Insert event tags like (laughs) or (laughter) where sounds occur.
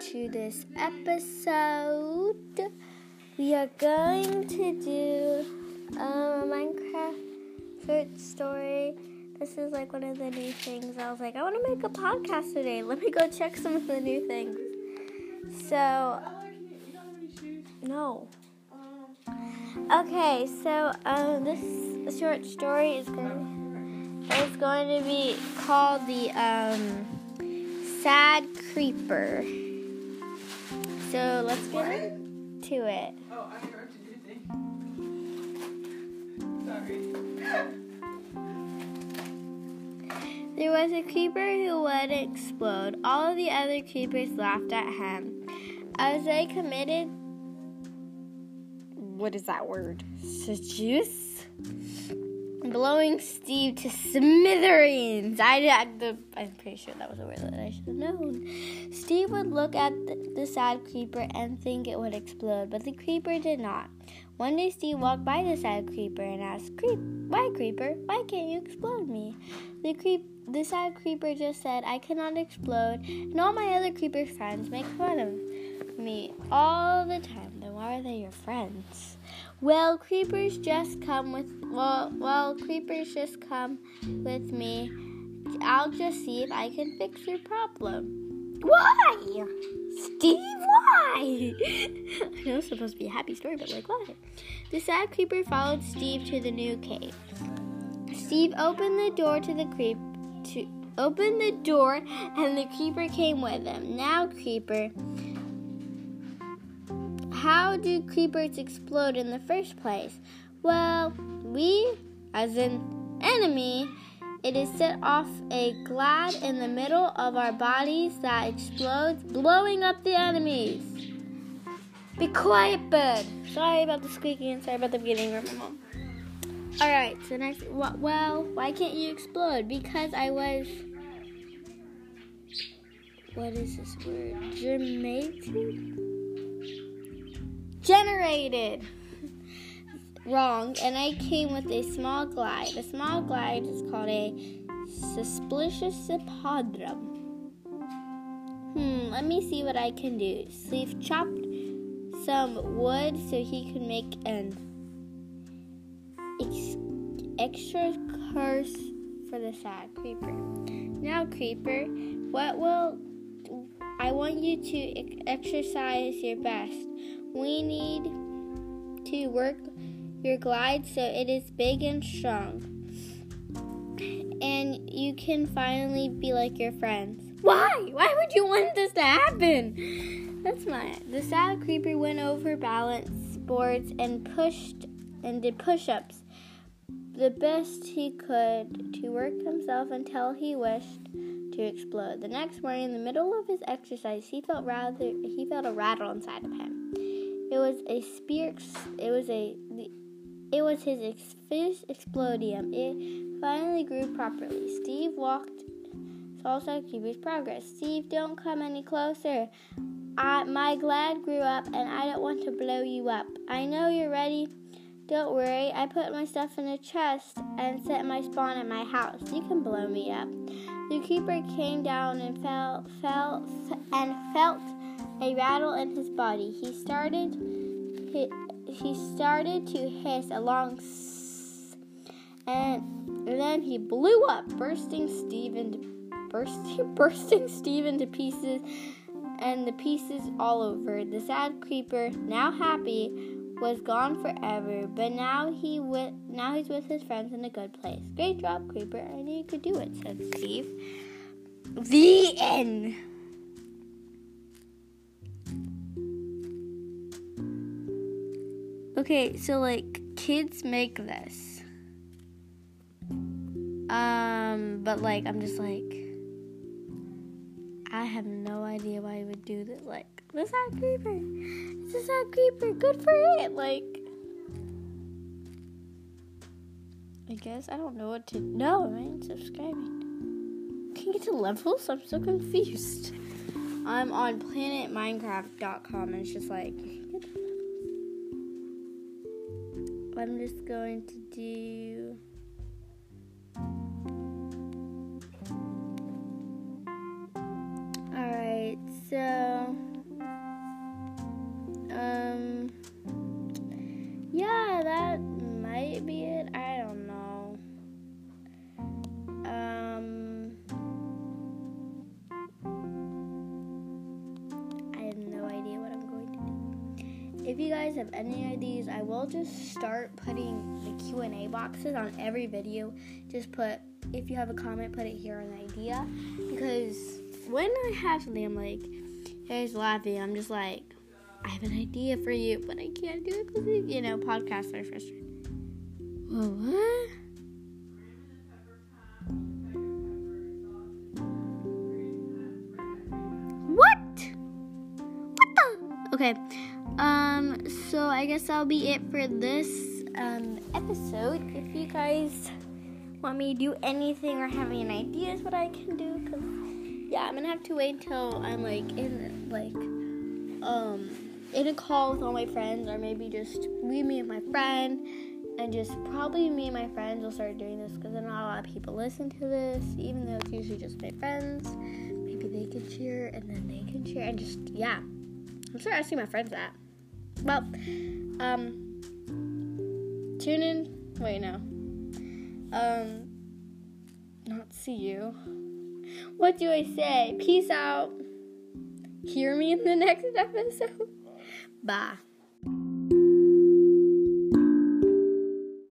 to this episode. We are going to do a Minecraft short story. This is like one of the new things. I was like, I want to make a podcast today. Let me go check some of the new things. So, no. Okay, so um, this short story is going is going to be called the um, Sad Creeper. So let's get into it. Oh, I interrupted your thing. Sorry. (laughs) There was a creeper who would explode. All of the other creepers laughed at him. As they committed, what is that word? Seduce? Blowing Steve to smithereens. I, I, the, I'm pretty sure that was a word that I should have known. Steve would look at the, the sad creeper and think it would explode, but the creeper did not. One day, Steve walked by the sad creeper and asked, "Creep, why, creeper? Why can't you explode me?" The creep, the sad creeper just said, "I cannot explode, and all my other creeper friends make fun of me all the time. Then why are they your friends?" Well, creepers just come with well, well, creepers just come with me. I'll just see if I can fix your problem. Why? Steve, why? (laughs) I know it's supposed to be a happy story, but like why? The sad creeper followed Steve to the new cave. Steve opened the door to the creep to open the door and the creeper came with him. Now, creeper, how do creepers explode in the first place? Well, we, as an enemy, it is set off a glad in the middle of our bodies that explodes, blowing up the enemies. Be quiet, bird. Sorry about the squeaking and sorry about the beginning of my mom. Alright, so next, well, why can't you explode? Because I was, what is this word? Germated? Generated. Wrong, and I came with a small glide. A small glide is called a suspicious podrum. Hmm, let me see what I can do. Steve chopped some wood so he could make an ex- extra curse for the sad creeper. Now, creeper, what will I want you to ex- exercise your best? We need to work your glide so it is big and strong. And you can finally be like your friends. Why? Why would you want this to happen? That's my. The sad creeper went over balance boards and pushed and did push-ups the best he could to work himself until he wished to explode. The next morning, in the middle of his exercise, he felt rather he felt a rattle inside of him. It was a spear. It was a. It was his ex- explodium. It finally grew properly. Steve walked. Saw Keeper's progress. Steve, don't come any closer. I, my glad grew up, and I don't want to blow you up. I know you're ready. Don't worry. I put my stuff in a chest and set my spawn at my house. You can blow me up. The keeper came down and fell, fell, and felt a rattle in his body. He started he, started to hiss a long and then he blew up, bursting Steve into bursting (laughs) bursting Steve into pieces and the pieces all over. The sad creeper, now happy, was gone forever, but now he with now he's with his friends in a good place. Great job, creeper. I knew you could do it, said Steve. The end. Okay, so like kids make this. Um, but like I'm just like I have no idea why I would do this. Like, the sad creeper. It's a sad creeper. Good for it. Like I guess I don't know what to No, I ain't subscribing. Can you get to levels? I'm so confused. I'm on planetminecraft.com and it's just like I'm just going to do if you guys have any ideas, I will just start putting the Q and A boxes on every video. Just put if you have a comment, put it here on an idea because when I have something, I'm like, here's laughing. I'm just like, I have an idea for you, but I can't do it because you know podcasts are frustrating. What? What? Okay. Um. So I guess that'll be it for this um episode. If you guys want me to do anything or have any ideas what I can do, cause yeah, I'm gonna have to wait until I'm like in like um in a call with all my friends, or maybe just me and my friend, and just probably me and my friends will start doing this because not a lot of people listen to this, even though it's usually just my friends. Maybe they can cheer, and then they can cheer, and just yeah, I'll start asking my friends that. Well, um, tune in. Wait, no. Um, not see you. What do I say? Peace out. Hear me in the (laughs) next episode. Bye.